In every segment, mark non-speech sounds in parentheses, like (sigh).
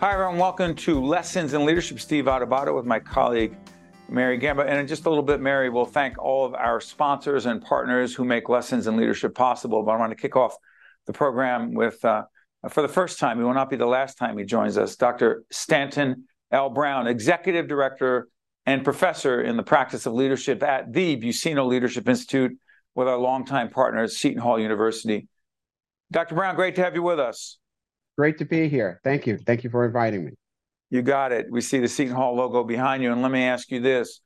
Hi, everyone. Welcome to Lessons in Leadership. Steve Adubato with my colleague, Mary Gamba. And in just a little bit, Mary will thank all of our sponsors and partners who make Lessons in Leadership possible. But I want to kick off the program with, uh, for the first time, it will not be the last time he joins us, Dr. Stanton L. Brown, Executive Director and Professor in the Practice of Leadership at the Buccino Leadership Institute with our longtime partners, Seton Hall University. Dr. Brown, great to have you with us. Great to be here. Thank you. Thank you for inviting me. You got it. We see the Seton Hall logo behind you. And let me ask you this.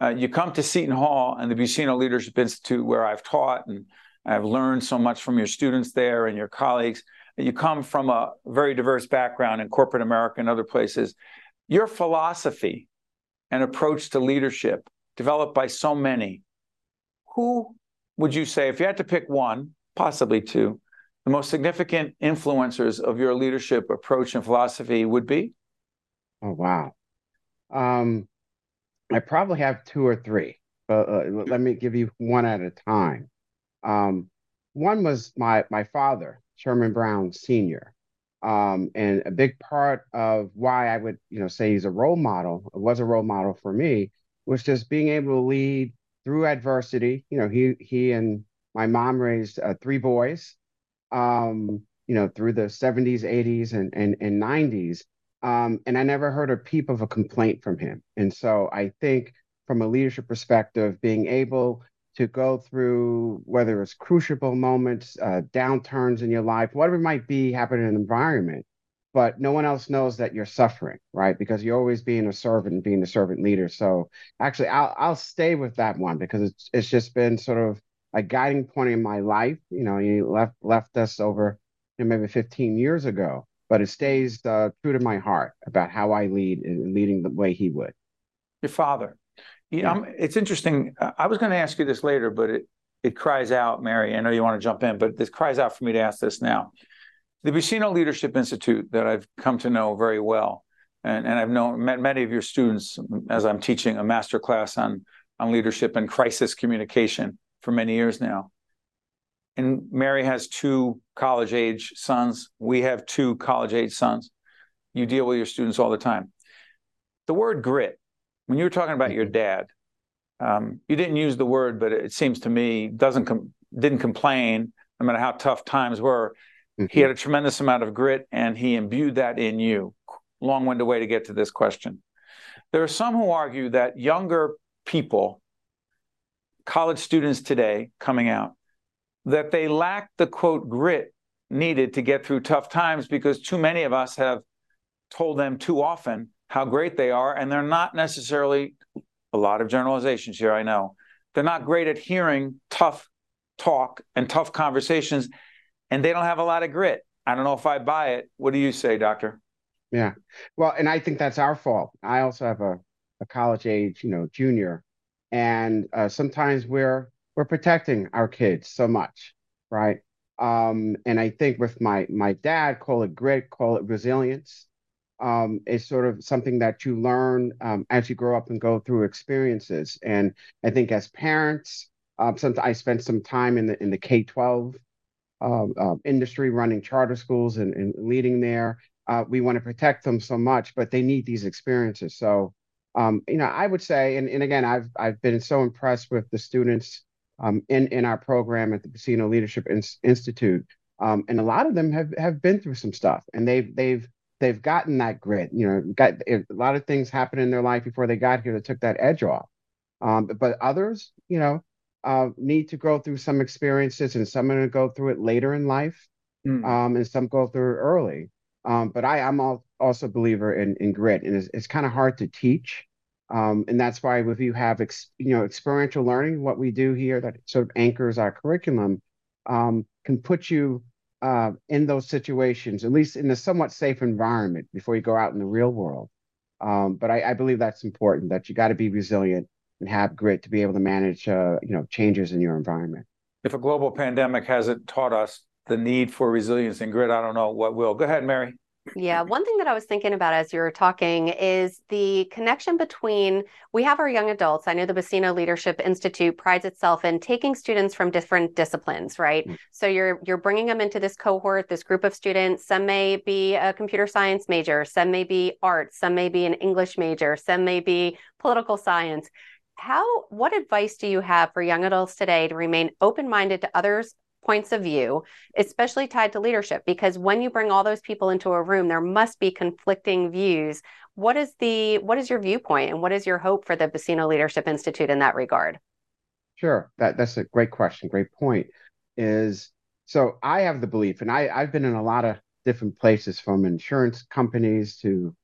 Uh, you come to Seton Hall and the Buccino Leadership Institute, where I've taught and I've learned so much from your students there and your colleagues. You come from a very diverse background in corporate America and other places. Your philosophy and approach to leadership, developed by so many, who would you say, if you had to pick one, possibly two, the most significant influencers of your leadership approach and philosophy would be? Oh wow, um, I probably have two or three, but uh, let me give you one at a time. Um, one was my my father, Sherman Brown Senior, um, and a big part of why I would you know say he's a role model, was a role model for me, was just being able to lead through adversity. You know, he he and my mom raised uh, three boys um, you know, through the 70s, 80s, and and, and 90s. Um, and I never heard a peep of a complaint from him. And so I think from a leadership perspective, being able to go through whether it's crucible moments, uh, downturns in your life, whatever might be happening in an environment, but no one else knows that you're suffering, right? Because you're always being a servant and being a servant leader. So actually, I'll I'll stay with that one because it's it's just been sort of a guiding point in my life. You know, he left left us over you know, maybe 15 years ago, but it stays uh, true to my heart about how I lead and leading the way he would. Your father. You yeah. know, it's interesting. I was going to ask you this later, but it it cries out, Mary. I know you want to jump in, but this cries out for me to ask this now. The Buccino Leadership Institute that I've come to know very well, and, and I've known met many of your students as I'm teaching a master class on on leadership and crisis communication for many years now. And Mary has two college age sons. We have two college age sons. You deal with your students all the time. The word grit, when you were talking about your dad, um, you didn't use the word, but it seems to me doesn't com- didn't complain no matter how tough times were. Mm-hmm. He had a tremendous amount of grit, and he imbued that in you. Long-winded way to get to this question. There are some who argue that younger people college students today coming out that they lack the quote grit needed to get through tough times because too many of us have told them too often how great they are and they're not necessarily a lot of generalizations here i know they're not great at hearing tough talk and tough conversations and they don't have a lot of grit. I don't know if i buy it. What do you say doctor? Yeah. Well and i think that's our fault. I also have a, a college age you know junior and uh, sometimes we're we're protecting our kids so much, right? Um, and I think with my my dad, call it grit, call it resilience. Um, it's sort of something that you learn um, as you grow up and go through experiences. And I think as parents, um, sometimes I spent some time in the in the K twelve uh, uh, industry, running charter schools and, and leading there. Uh, we want to protect them so much, but they need these experiences. So um, you know, I would say, and, and again, I've I've been so impressed with the students um, in in our program at the Buccino Leadership in- Institute, um, and a lot of them have have been through some stuff, and they've they've they've gotten that grit. You know, got a lot of things happened in their life before they got here that took that edge off. Um, but others, you know, uh, need to go through some experiences, and some are going to go through it later in life, mm. um, and some go through it early. Um, but I, I'm all, also a believer in, in grit, and it's, it's kind of hard to teach. Um, and that's why if you have ex, you know experiential learning, what we do here that sort of anchors our curriculum, um, can put you uh, in those situations, at least in a somewhat safe environment before you go out in the real world. Um, but I, I, believe that's important. That you got to be resilient and have grit to be able to manage uh, you know changes in your environment. If a global pandemic hasn't taught us the need for resilience and grit, I don't know what will. Go ahead, Mary. Yeah, one thing that I was thinking about as you were talking is the connection between we have our young adults. I know the Buccino Leadership Institute prides itself in taking students from different disciplines, right? Mm. So you're you're bringing them into this cohort, this group of students. Some may be a computer science major, some may be art, some may be an English major, some may be political science. How what advice do you have for young adults today to remain open-minded to others points of view, especially tied to leadership, because when you bring all those people into a room, there must be conflicting views. What is the what is your viewpoint and what is your hope for the Buccino Leadership Institute in that regard? Sure. That that's a great question. Great point. Is so I have the belief, and I, I've been in a lot of different places from insurance companies to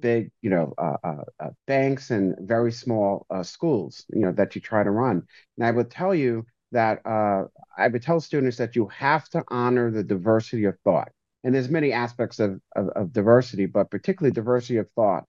big, you know, uh, uh, uh, banks and very small uh, schools, you know, that you try to run. And I would tell you that uh, I would tell students that you have to honor the diversity of thought. And there's many aspects of, of, of diversity, but particularly diversity of thought,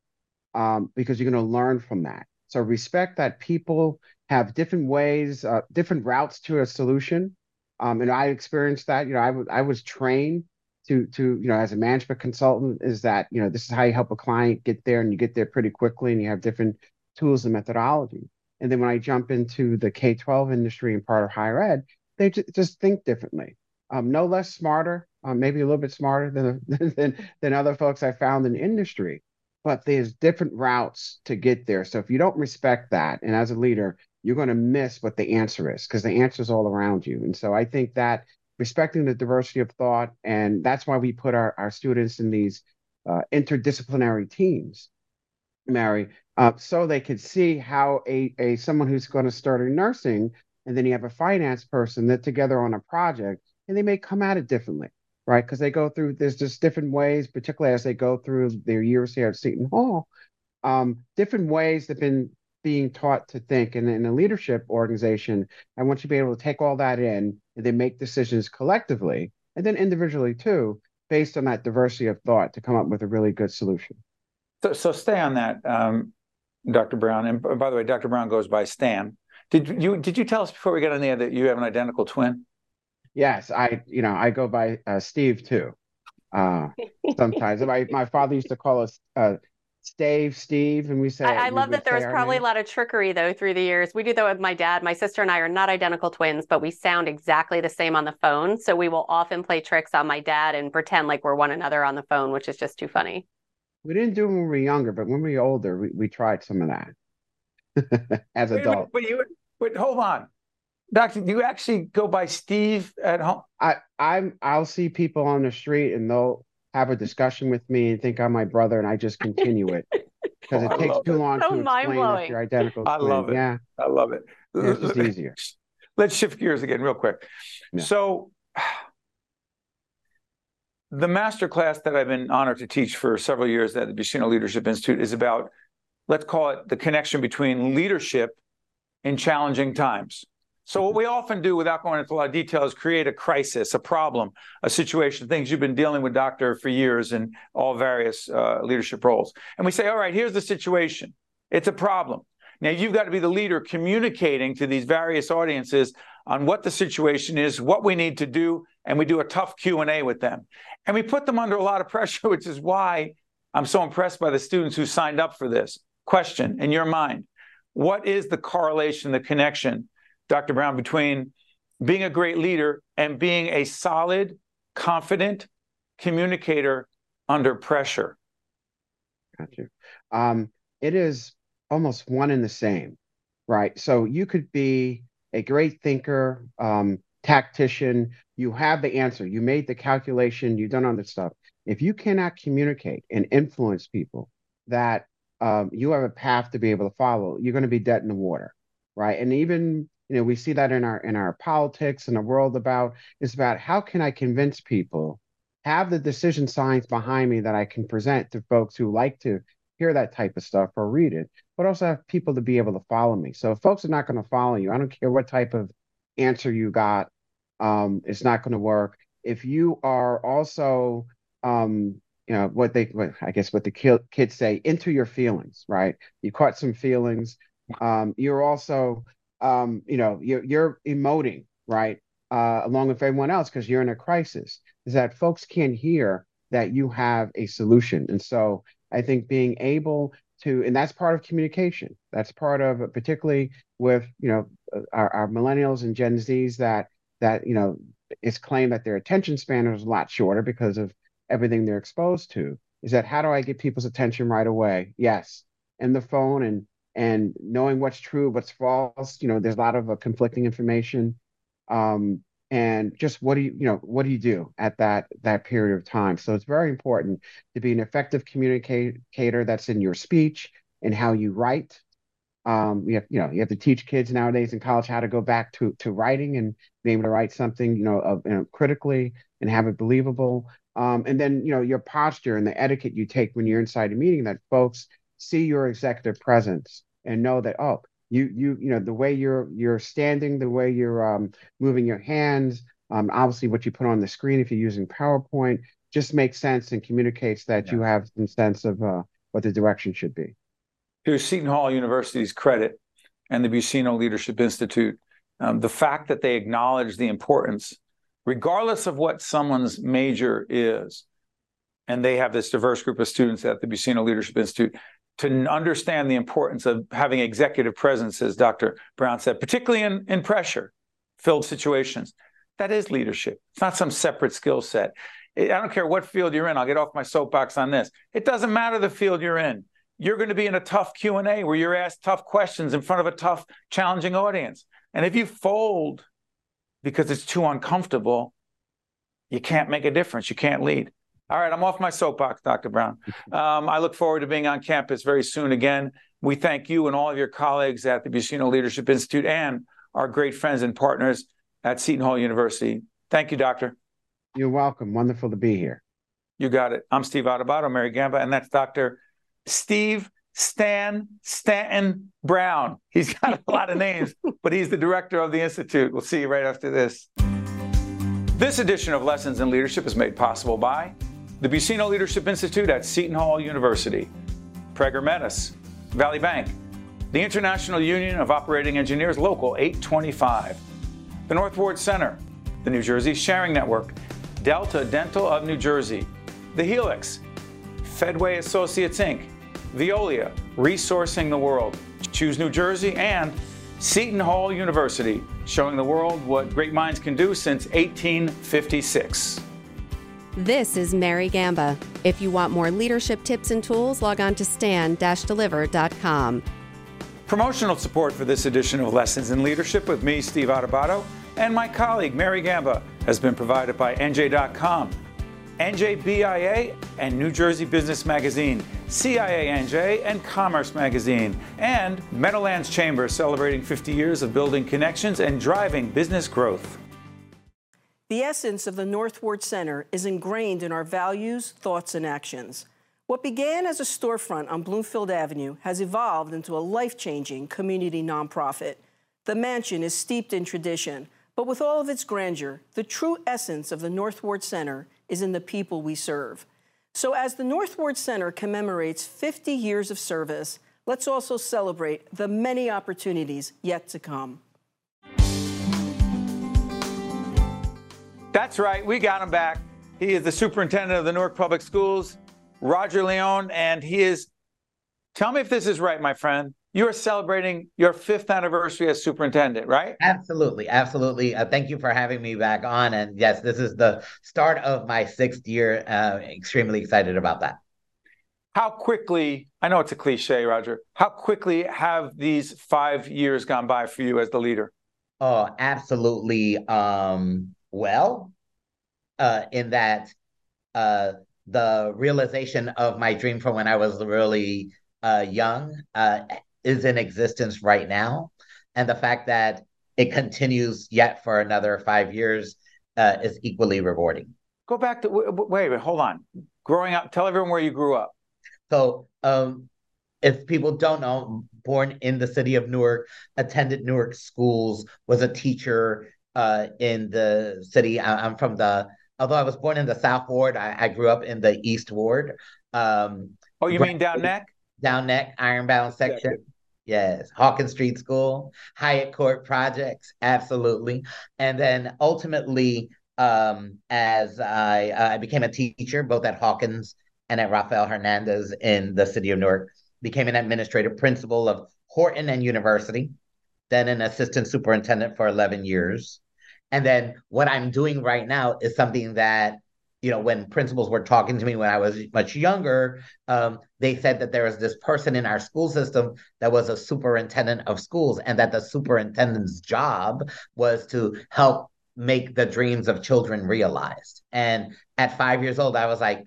um, because you're going to learn from that. So respect that people have different ways, uh, different routes to a solution. Um, and I experienced that. You know, I, w- I was trained to to you know as a management consultant is that you know this is how you help a client get there, and you get there pretty quickly, and you have different tools and methodology. And then when I jump into the K 12 industry and part of higher ed, they j- just think differently. Um, no less smarter, um, maybe a little bit smarter (laughs) than, than, than other folks I found in industry, but there's different routes to get there. So if you don't respect that, and as a leader, you're going to miss what the answer is because the answer is all around you. And so I think that respecting the diversity of thought, and that's why we put our, our students in these uh, interdisciplinary teams, Mary, uh, so they could see how a, a someone who's going to start in nursing and then you have a finance person that together on a project and they may come at it differently right? Because they go through there's just different ways particularly as they go through their years here at seton hall um, different ways they've been being taught to think and in a leadership organization. I want you to be able to take all that in and then make decisions collectively and then individually too based on that diversity of thought to come up with a really good solution so, so stay on that um, dr brown and by the way dr brown goes by stan did you did you tell us before we got on the air that you have an identical twin? Yes, I you know I go by uh, Steve too. Uh, sometimes my my father used to call us uh, Stave, Steve, and we say. I, I love that there was probably name. a lot of trickery though through the years. We do that with my dad. My sister and I are not identical twins, but we sound exactly the same on the phone. So we will often play tricks on my dad and pretend like we're one another on the phone, which is just too funny. We didn't do it when we were younger, but when we were older, we, we tried some of that (laughs) as adults. But you Wait, hold on. Doctor, do you actually go by Steve at home? I, I'm I'll see people on the street and they'll have a discussion with me and think I'm my brother and I just continue it. (laughs) Because oh, it takes too it. long so to explain that you're identical. I love it. Yeah. I love it. Yeah, it's just easier. (laughs) Let's shift gears again real quick. Yeah. So the master class that I've been honored to teach for several years at the Buccino Leadership Institute is about, let's call it the connection between leadership in challenging times. So, what we often do, without going into a lot of detail, is create a crisis, a problem, a situation, things you've been dealing with, doctor, for years in all various uh, leadership roles. And we say, all right, here's the situation. It's a problem. Now, you've got to be the leader communicating to these various audiences on what the situation is, what we need to do, and we do a tough Q&A with them. And we put them under a lot of (laughs) pressure, which is why I'm so impressed by the students who signed up for this. Question in your mind what is the correlation, the connection, Dr. Brown, between being a great leader and being a solid, confident communicator under pressure? Got you. Um, it is almost one and the same, right? So you could be a great thinker, um, tactician. You have the answer. You made the calculation. You've done all this stuff. If you cannot communicate and influence people, that um, you have a path to be able to follow. You're going to be dead in the water, right? And even you know we see that in our in our politics and the world about is about how can I convince people have the decision science behind me that I can present to folks who like to hear that type of stuff or read it, but also have people to be able to follow me. So if folks are not going to follow you, I don't care what type of answer you got, um, it's not going to work. If you are also um, you know what they what, i guess what the kids say into your feelings right you caught some feelings um, you're also um, you know you're, you're emoting right uh, along with everyone else because you're in a crisis is that folks can't hear that you have a solution. And so I think being able to, and that's part of communication. That's part of, particularly with you know our, our millennials and Gen Zs that that you know it's claimed that their attention span is a lot shorter because of everything they're exposed to. Is that how do I get people's attention right away? Yes, and the phone and and knowing what's true, what's false. You know, there's a lot of uh, conflicting information. Um, and just what do you you know what do you do at that that period of time? So it's very important to be an effective communicator that's in your speech and how you write. Um you have you know you have to teach kids nowadays in college how to go back to to writing and be able to write something you know of you know, critically and have it believable. Um and then you know your posture and the etiquette you take when you're inside a meeting that folks see your executive presence and know that oh you you you know the way you're you're standing the way you're um, moving your hands um, obviously what you put on the screen if you're using powerpoint just makes sense and communicates that yeah. you have some sense of uh, what the direction should be to seton hall university's credit and the buccino leadership institute um, the fact that they acknowledge the importance regardless of what someone's major is and they have this diverse group of students at the buccino leadership institute to understand the importance of having executive presence, as Dr. Brown said, particularly in, in pressure filled situations. That is leadership. It's not some separate skill set. I don't care what field you're in. I'll get off my soapbox on this. It doesn't matter the field you're in. You're going to be in a tough Q&A where you're asked tough questions in front of a tough, challenging audience. And if you fold because it's too uncomfortable, you can't make a difference. You can't lead. All right, I'm off my soapbox, Dr. Brown. (laughs) Um, I look forward to being on campus very soon again. We thank you and all of your colleagues at the Buccino Leadership Institute and our great friends and partners at Seton Hall University. Thank you, Doctor. You're welcome. Wonderful to be here. You got it. I'm Steve Adubato, Mary Gamba, and that's Dr. Steve Stan Stanton Brown. He's got a lot of names, (laughs) but he's the director of the Institute. We'll see you right after this. This edition of Lessons in Leadership is made possible by the Buccino Leadership Institute at Seton Hall University, Prager Metis, Valley Bank, the International Union of Operating Engineers Local 825, the North Ward Center, the New Jersey Sharing Network, Delta Dental of New Jersey, the Helix, Fedway Associates Inc., Veolia, Resourcing the World, Choose New Jersey, and Seton Hall University, showing the world what great minds can do since 1856. This is Mary Gamba. If you want more leadership tips and tools, log on to stand-deliver.com. Promotional support for this edition of Lessons in Leadership with me, Steve Adubato, and my colleague, Mary Gamba, has been provided by NJ.com, NJBIA, and New Jersey Business Magazine, CIA NJ, and Commerce Magazine, and Meadowlands Chamber celebrating 50 years of building connections and driving business growth. The essence of the North Ward Center is ingrained in our values, thoughts, and actions. What began as a storefront on Bloomfield Avenue has evolved into a life changing community nonprofit. The mansion is steeped in tradition, but with all of its grandeur, the true essence of the North Ward Center is in the people we serve. So, as the North Ward Center commemorates 50 years of service, let's also celebrate the many opportunities yet to come. That's right. We got him back. He is the superintendent of the Newark Public Schools, Roger León, and he is. Tell me if this is right, my friend. You are celebrating your fifth anniversary as superintendent, right? Absolutely, absolutely. Uh, thank you for having me back on. And yes, this is the start of my sixth year. Uh, extremely excited about that. How quickly? I know it's a cliche, Roger. How quickly have these five years gone by for you as the leader? Oh, absolutely. Um, well uh, in that uh, the realization of my dream from when I was really uh, young uh, is in existence right now. And the fact that it continues yet for another five years uh, is equally rewarding. Go back to, wait, wait, hold on. Growing up, tell everyone where you grew up. So, um, if people don't know, born in the city of Newark, attended Newark schools, was a teacher, uh, in the city. I, am from the, although I was born in the South Ward, I, I grew up in the East Ward. Um, oh, you mean down neck? Down neck, Ironbound section. Yes, Hawkins Street School, Hyatt Court projects, absolutely. And then ultimately, um, as I, uh, I became a teacher both at Hawkins and at Rafael Hernandez in the city of Newark. Became an administrative principal of Horton and University, then an assistant superintendent for 11 years. And then what I'm doing right now is something that you know, when principals were talking to me when I was much younger, um, they said that there was this person in our school system that was a superintendent of schools, and that the superintendent's job was to help make the dreams of children realized. And at five years old, I was like,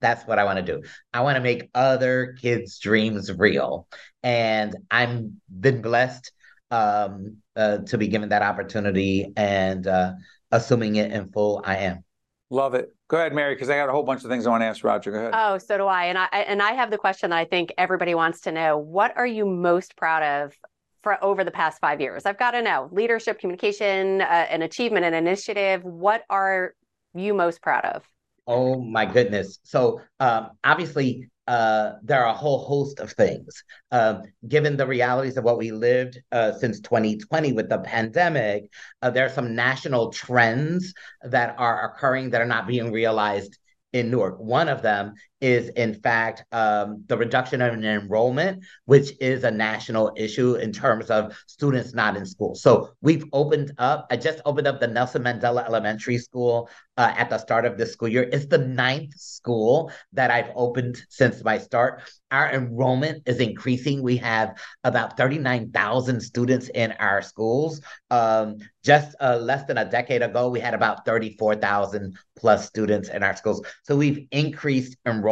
that's what I want to do. I want to make other kids' dreams real. And I'm been blessed um, uh, to be given that opportunity and uh, assuming it in full, I am. Love it. Go ahead, Mary, because I got a whole bunch of things I want to ask Roger. Go ahead. Oh, so do I. And I and I have the question that I think everybody wants to know. What are you most proud of for over the past five years? I've got to know leadership, communication, uh, an achievement, an initiative. What are you most proud of? Oh my goodness. So um, obviously uh, there are a whole host of things. Uh, given the realities of what we lived uh, since 2020 with the pandemic, uh, there are some national trends that are occurring that are not being realized in Newark. One of them is, in fact, um, the reduction in enrollment, which is a national issue in terms of students not in school. So we've opened up, I just opened up the Nelson Mandela Elementary School uh, at the start of this school year. It's the ninth school that I've opened since my start. Our enrollment is increasing. We have about 39,000 students in our schools. Um, just uh, less than a decade ago, we had about 34,000 plus students in our schools. So we've increased enrollment,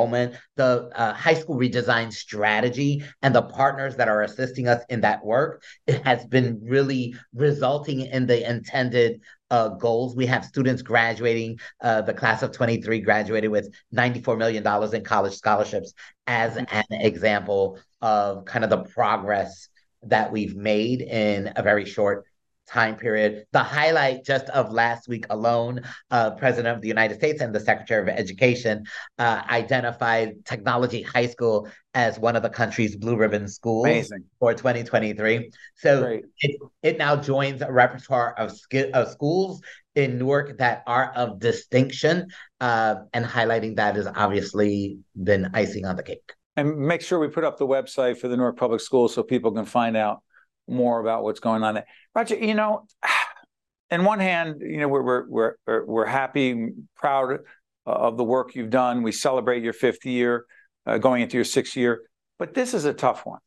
the uh, high school redesign strategy, and the partners that are assisting us in that work. It has been really resulting in the intended uh, goals. We have students graduating. Uh, the class of 23 graduated with $94 million in college scholarships as an example of kind of the progress that we've made in a very short time period. The highlight just of last week alone, uh, President of the United States and the Secretary of Education uh, identified Technology High School as one of the country's blue ribbon schools Amazing. for 2023. So it, it now joins a repertoire of, sk- of schools in Newark that are of distinction, uh, and highlighting that has obviously been icing on the cake. And make sure we put up the website for the Newark Public Schools so people can find out more about what's going on there. Roger, you know, (sighs) in one hand, you know, we're we're we're we're happy, proud of the work you've done. We celebrate your fifth year, uh, going into your sixth year. But this is a tough one.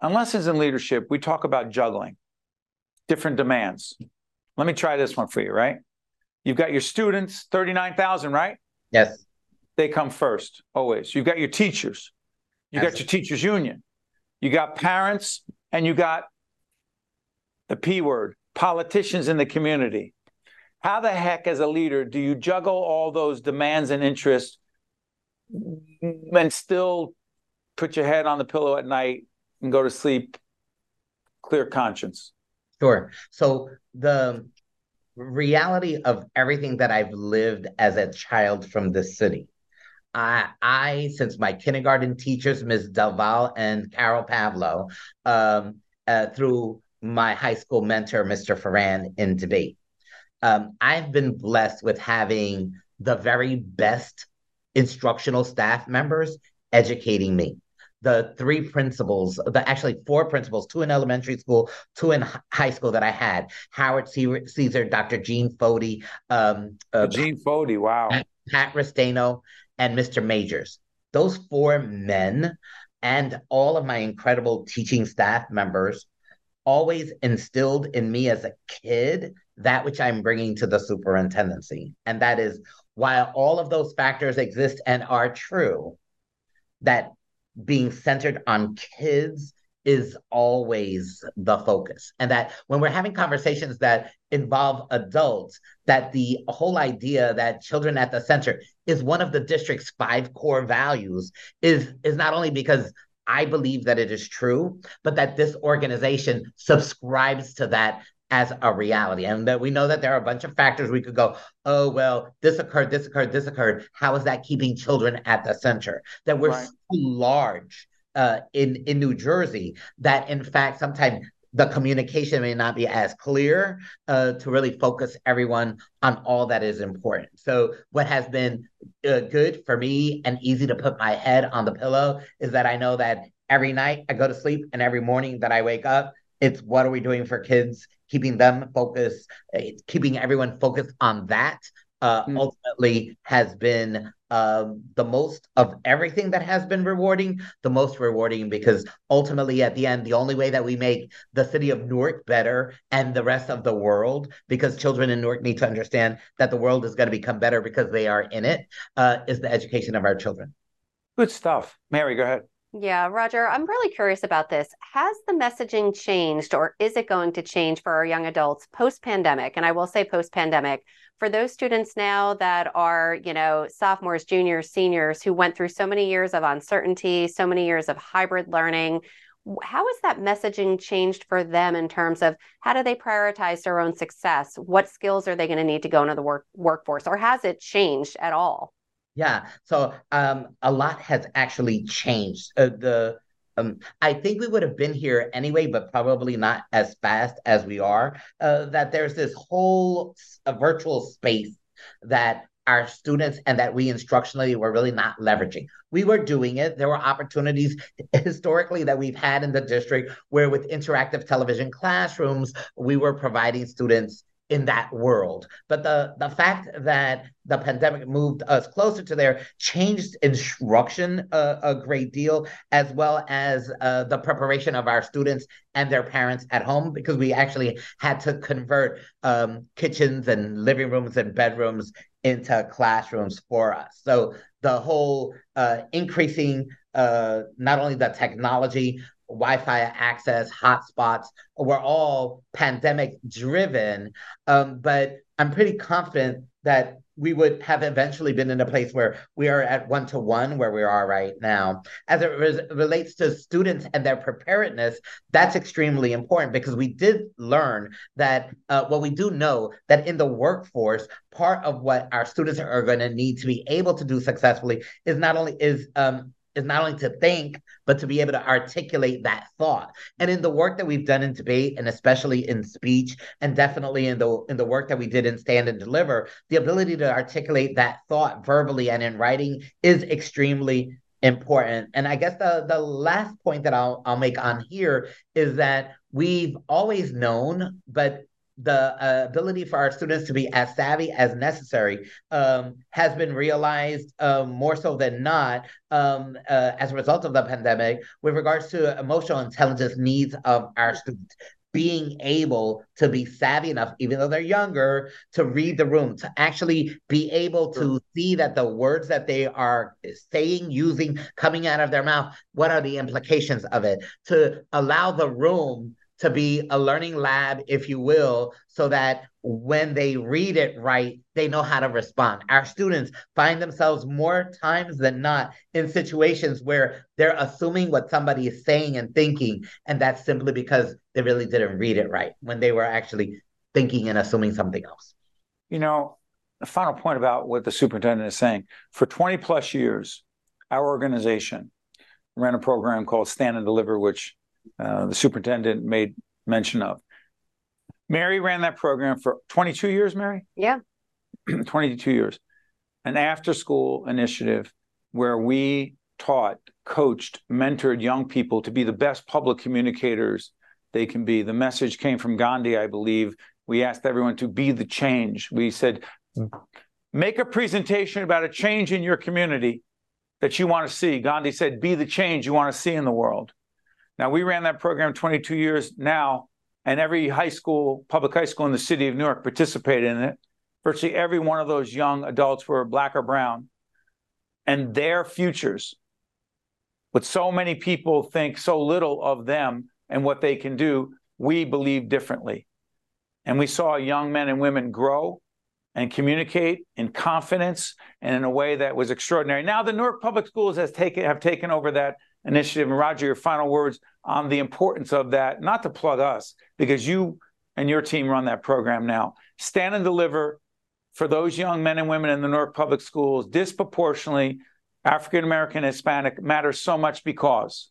On lessons in leadership, we talk about juggling different demands. Let me try this one for you, right? You've got your students, 39,000, right? Yes. They come first, always. You've got your teachers. You got your teachers union. You got parents and you got the P word, politicians in the community. How the heck, as a leader, do you juggle all those demands and interests and still put your head on the pillow at night and go to sleep clear conscience? Sure. So the reality of everything that I've lived as a child from this city. I, I since my kindergarten teachers, Ms. Delval and Carol Pavlo, um, uh, through my high school mentor, Mr. Ferran, in debate. Um, I've been blessed with having the very best instructional staff members educating me. The three principals, the actually four principals, two in elementary school, two in high school that I had, Howard Caesar, Dr. Gene Fody, um, uh, Gene Fody, wow, Pat, Pat Restano, and Mr. Majors. Those four men and all of my incredible teaching staff members always instilled in me as a kid that which I'm bringing to the superintendency. And that is while all of those factors exist and are true, that being centered on kids is always the focus. And that when we're having conversations that involve adults, that the whole idea that children at the center is one of the district's five core values is, is not only because I believe that it is true, but that this organization subscribes to that as a reality. And that we know that there are a bunch of factors we could go, oh, well, this occurred, this occurred, this occurred. How is that keeping children at the center? That we're right. so large uh, in, in New Jersey that, in fact, sometimes the communication may not be as clear uh, to really focus everyone on all that is important. So, what has been uh, good for me and easy to put my head on the pillow is that I know that every night I go to sleep and every morning that I wake up, it's what are we doing for kids, keeping them focused, uh, keeping everyone focused on that uh, mm. ultimately has been uh, the most of everything that has been rewarding, the most rewarding because ultimately at the end, the only way that we make the city of Newark better and the rest of the world, because children in Newark need to understand that the world is going to become better because they are in it, uh, is the education of our children. Good stuff. Mary, go ahead. Yeah, Roger, I'm really curious about this. Has the messaging changed or is it going to change for our young adults post pandemic? And I will say post pandemic for those students now that are, you know, sophomores, juniors, seniors who went through so many years of uncertainty, so many years of hybrid learning. How has that messaging changed for them in terms of how do they prioritize their own success? What skills are they going to need to go into the work workforce, or has it changed at all? Yeah, so um, a lot has actually changed. Uh, the um, I think we would have been here anyway, but probably not as fast as we are. Uh, that there's this whole virtual space that our students and that we instructionally were really not leveraging. We were doing it. There were opportunities (laughs) historically that we've had in the district where, with interactive television classrooms, we were providing students in that world. But the the fact that the pandemic moved us closer to there changed instruction a, a great deal, as well as uh, the preparation of our students and their parents at home, because we actually had to convert um, kitchens and living rooms and bedrooms into classrooms for us. So the whole uh, increasing uh, not only the technology Wi-Fi access, hotspots were all pandemic driven. Um, but I'm pretty confident that we would have eventually been in a place where we are at one to one where we are right now. As it re- relates to students and their preparedness, that's extremely important because we did learn that, uh, well, we do know that in the workforce, part of what our students are going to need to be able to do successfully is not only is um, is not only to think, but to be able to articulate that thought. And in the work that we've done in debate, and especially in speech, and definitely in the in the work that we did in stand and deliver, the ability to articulate that thought verbally and in writing is extremely important. And I guess the the last point that I'll I'll make on here is that we've always known, but the uh, ability for our students to be as savvy as necessary um, has been realized um, more so than not um, uh, as a result of the pandemic with regards to emotional intelligence needs of our students. Being able to be savvy enough, even though they're younger, to read the room, to actually be able to see that the words that they are saying, using, coming out of their mouth, what are the implications of it, to allow the room to be a learning lab, if you will, so that when they read it right, they know how to respond. Our students find themselves more times than not in situations where they're assuming what somebody is saying and thinking, and that's simply because they really didn't read it right when they were actually thinking and assuming something else. You know, a final point about what the superintendent is saying. For 20 plus years, our organization ran a program called Stand and Deliver, which uh, the superintendent made mention of. Mary ran that program for 22 years, Mary? Yeah. (clears throat) 22 years. An after school initiative where we taught, coached, mentored young people to be the best public communicators they can be. The message came from Gandhi, I believe. We asked everyone to be the change. We said, make a presentation about a change in your community that you want to see. Gandhi said, be the change you want to see in the world. Now, we ran that program 22 years now, and every high school, public high school in the city of Newark participated in it. Virtually every one of those young adults were black or brown, and their futures. But so many people think so little of them and what they can do, we believe differently. And we saw young men and women grow and communicate in confidence and in a way that was extraordinary. Now the Newark Public Schools has taken have taken over that initiative. And Roger, your final words on the importance of that, not to plug us, because you and your team run that program now. Stand and deliver for those young men and women in the Newark Public Schools, disproportionately African American, Hispanic matters so much because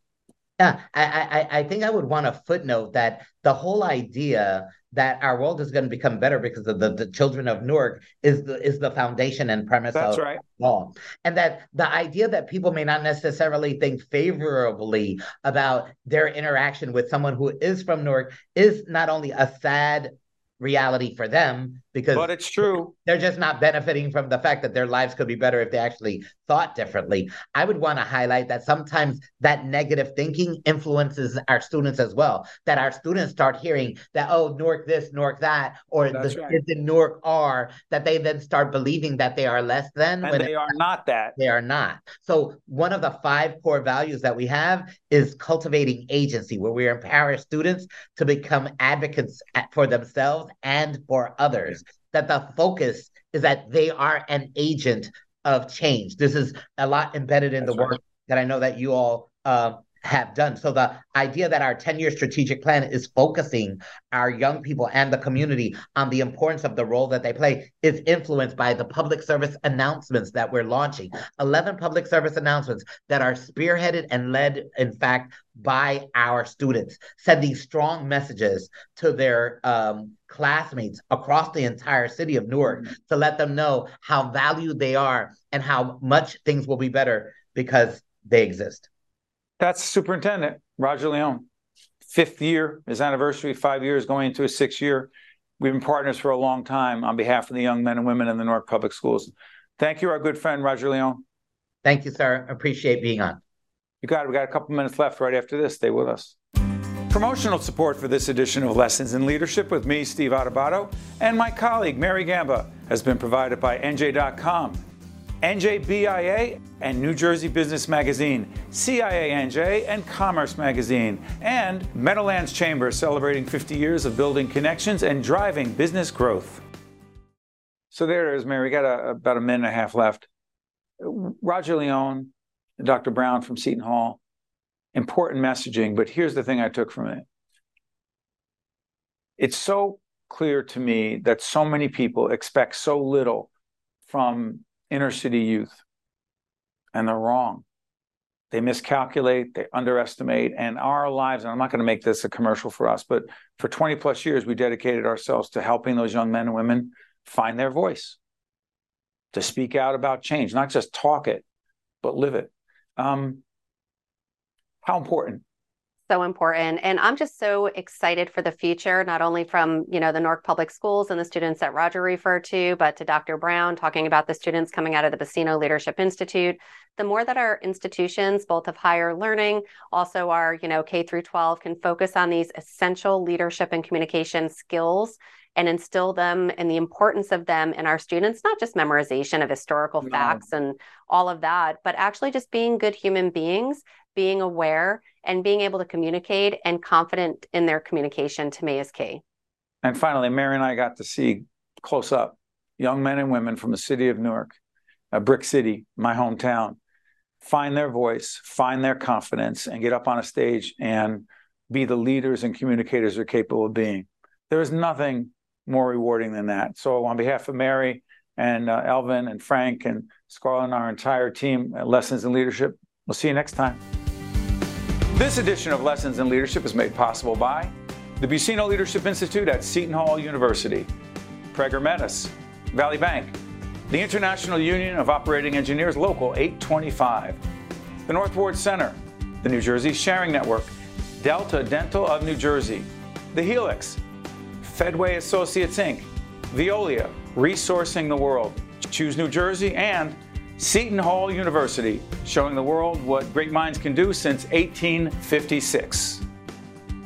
Yeah, I, I, I think I would want to footnote that the whole idea that our world is going to become better because of the, the children of Newark is the is the foundation and premise That's of right. law. And that the idea that people may not necessarily think favorably about their interaction with someone who is from Newark is not only a sad reality for them because but it's true they're just not benefiting from the fact that their lives could be better if they actually thought differently i would want to highlight that sometimes that negative thinking influences our students as well that our students start hearing that oh newark this newark that or That's the right. kids in newark are that they then start believing that they are less than and when they are not that they are not. So one of the five core values that we have is cultivating agency, where we empower students to become advocates for themselves and for others. That the focus is that they are an agent of change. This is a lot embedded in That's the right. work that I know that you all uh, have done. So the idea that our 10-year strategic plan is focusing our young people and the community on the importance of the role that they play is influenced by the public service announcements that we're launching. 11 public service announcements that are spearheaded and led, in fact, by our students, sending strong messages to their um, classmates across the entire city of Newark mm-hmm. to let them know how valued they are and how much things will be better because they exist. That's Superintendent Roger León. Fifth year, his anniversary, five years going into his sixth year. We've been partners for a long time on behalf of the young men and women in the Newark Public Schools. Thank you, our good friend Roger León. Thank you, sir. Appreciate being on. You got it. We got a couple minutes left right after this. Stay with us. Promotional support for this edition of Lessons in Leadership with me, Steve Adubato, and my colleague, Mary Gamba, has been provided by NJ.com, NJBIA, and New Jersey Business Magazine, CIA NJ, and Commerce Magazine, and Meadowlands Chamber celebrating 50 years of building connections and driving business growth. So there it is, Mary. We got a, about a minute and a half left. Roger León, Dr. Brown from Seton Hall, important messaging, but here's the thing I took from it. It's so clear to me that so many people expect so little from inner city youth, and they're wrong. They miscalculate, they underestimate, and our lives, and I'm not going to make this a commercial for us, but for 20 plus years, we dedicated ourselves to helping those young men and women find their voice, to speak out about change, not just talk it, but live it. Um, how important? so important and i'm just so excited for the future not only from you know the newark public schools and the students that roger referred to but to dr brown talking about the students coming out of the Buccino leadership institute the more that our institutions both of higher learning also our you know k through 12 can focus on these essential leadership and communication skills and instill them and the importance of them in our students not just memorization of historical No. facts and all of that but actually just being good human beings being aware and being able to communicate and confident in their communication to me is key. And finally, Mary and I got to see close up young men and women from the city of Newark, a brick city, my hometown, find their voice, find their confidence, and get up on a stage and be the leaders and communicators they're capable of being. There is nothing more rewarding than that. So, on behalf of Mary and uh, Elvin and Frank and Scarlett and our entire team at Lessons in Leadership, we'll see you next time. This edition of Lessons in Leadership is made possible by the Buccino Leadership Institute at Seton Hall University, Prager Metis, Valley Bank, the International Union of Operating Engineers Local 825, the North Ward Center, the New Jersey Sharing Network, Delta Dental of New Jersey, the Helix, Fedway Associates Inc., Veolia, Resourcing the World, Choose New Jersey, and Seton Hall University, showing the world what great minds can do since 1856.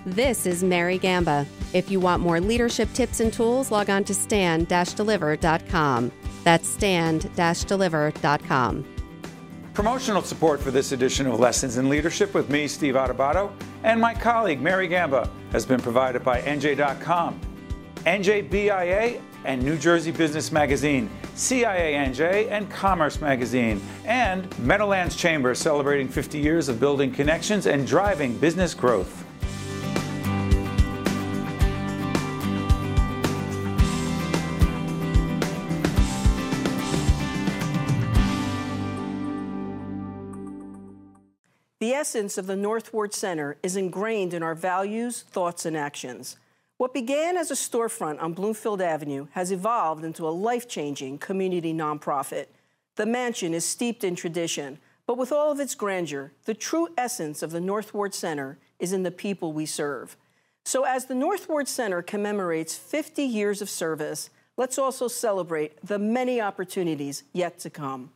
This is Mary Gamba. If you want more leadership tips and tools, log on to stand-deliver.com. That's stand-deliver.com. Promotional support for this edition of Lessons in Leadership with me, Steve Adubato, and my colleague, Mary Gamba, has been provided by NJ.com, NJBIA, and New Jersey Business Magazine, CIA NJ, and Commerce Magazine, and Meadowlands Chamber celebrating 50 years of building connections and driving business growth. The essence of the North Ward Center is ingrained in our values, thoughts, and actions. What began as a storefront on Bloomfield Avenue has evolved into a life changing community nonprofit. The mansion is steeped in tradition, but with all of its grandeur, the true essence of the North Ward Center is in the people we serve. So, as the North Ward Center commemorates 50 years of service, let's also celebrate the many opportunities yet to come.